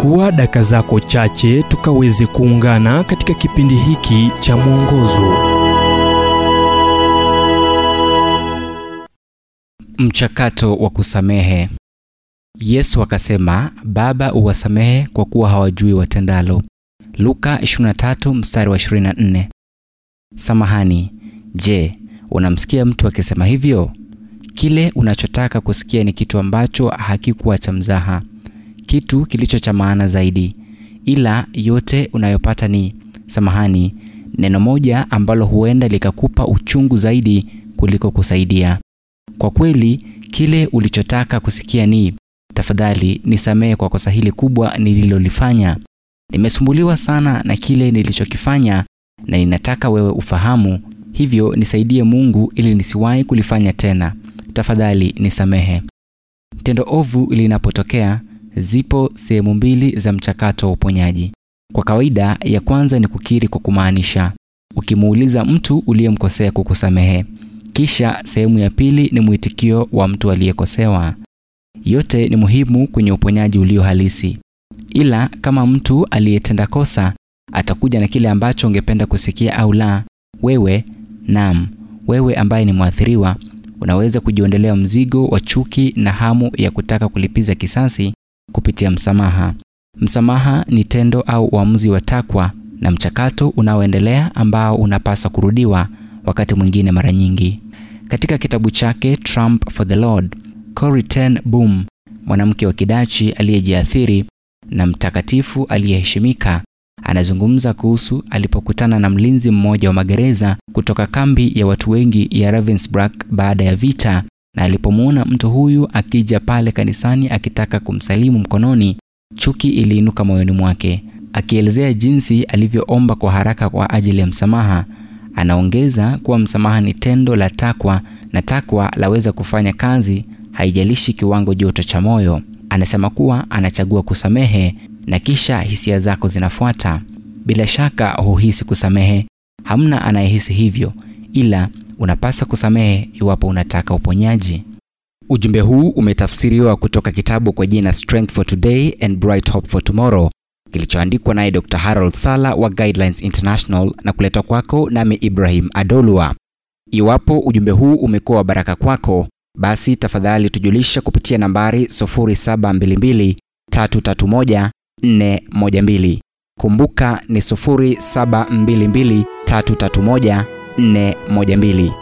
chukua daka zako chache tukaweze kuungana katika kipindi hiki cha mwongozo. Mchakato wa kusamehe. Yesu akasema, Baba, uwasamehe kwa kuwa hawajui watendalo. Luka 23 mstari wa 24. Samahani, je, unamsikia mtu akisema hivyo? Kile unachotaka kusikia ni kitu ambacho hakikuwa cha mzaha, kitu kilicho cha maana zaidi, ila yote unayopata ni samahani, neno moja ambalo huenda likakupa uchungu zaidi kuliko kusaidia. Kwa kweli, kile ulichotaka kusikia ni tafadhali nisamehe kwa kosa hili kubwa nililolifanya. Nimesumbuliwa sana na kile nilichokifanya na ninataka wewe ufahamu, hivyo nisaidie Mungu ili nisiwahi kulifanya tena. Tafadhali nisamehe. Tendo ovu linapotokea, zipo sehemu mbili za mchakato wa uponyaji. Kwa kawaida, ya kwanza ni kukiri kwa kumaanisha, ukimuuliza mtu uliyemkosea kukusamehe. Kisha sehemu ya pili ni mwitikio wa mtu aliyekosewa. Yote ni muhimu kwenye uponyaji ulio halisi, ila kama mtu aliyetenda kosa atakuja na kile ambacho ungependa kusikia au la, wewe nam, wewe ambaye ni mwathiriwa unaweza kujiondelea mzigo wa chuki na hamu ya kutaka kulipiza kisasi kupitia msamaha. Msamaha ni tendo au uamuzi wa takwa na mchakato unaoendelea ambao unapaswa kurudiwa wakati mwingine mara nyingi. Katika kitabu chake Trump for the Lord, Corrie ten Boom, mwanamke wa kidachi aliyejiathiri na mtakatifu aliyeheshimika, anazungumza kuhusu alipokutana na mlinzi mmoja wa magereza kutoka kambi ya watu wengi ya Ravensbrück baada ya vita, na alipomwona mtu huyu akija pale kanisani akitaka kumsalimu mkononi, chuki iliinuka moyoni mwake. Akielezea jinsi alivyoomba kwa haraka kwa ajili ya msamaha, anaongeza kuwa msamaha ni tendo la takwa na takwa laweza kufanya kazi haijalishi kiwango joto cha moyo. Anasema kuwa anachagua kusamehe na kisha hisia zako zinafuata. Bila shaka huhisi kusamehe, hamna anayehisi hivyo, ila unapasa kusamehe iwapo unataka uponyaji. Ujumbe huu umetafsiriwa kutoka kitabu kwa jina Strength for Today and Bright Hope for Tomorrow kilichoandikwa naye Dr. Harold Sala wa Guidelines International na kuletwa kwako nami Ibrahim Adolwa. Iwapo ujumbe huu umekuwa wa baraka kwako, basi tafadhali tujulisha kupitia nambari 0722 331 412. Kumbuka ni 0722 331 412.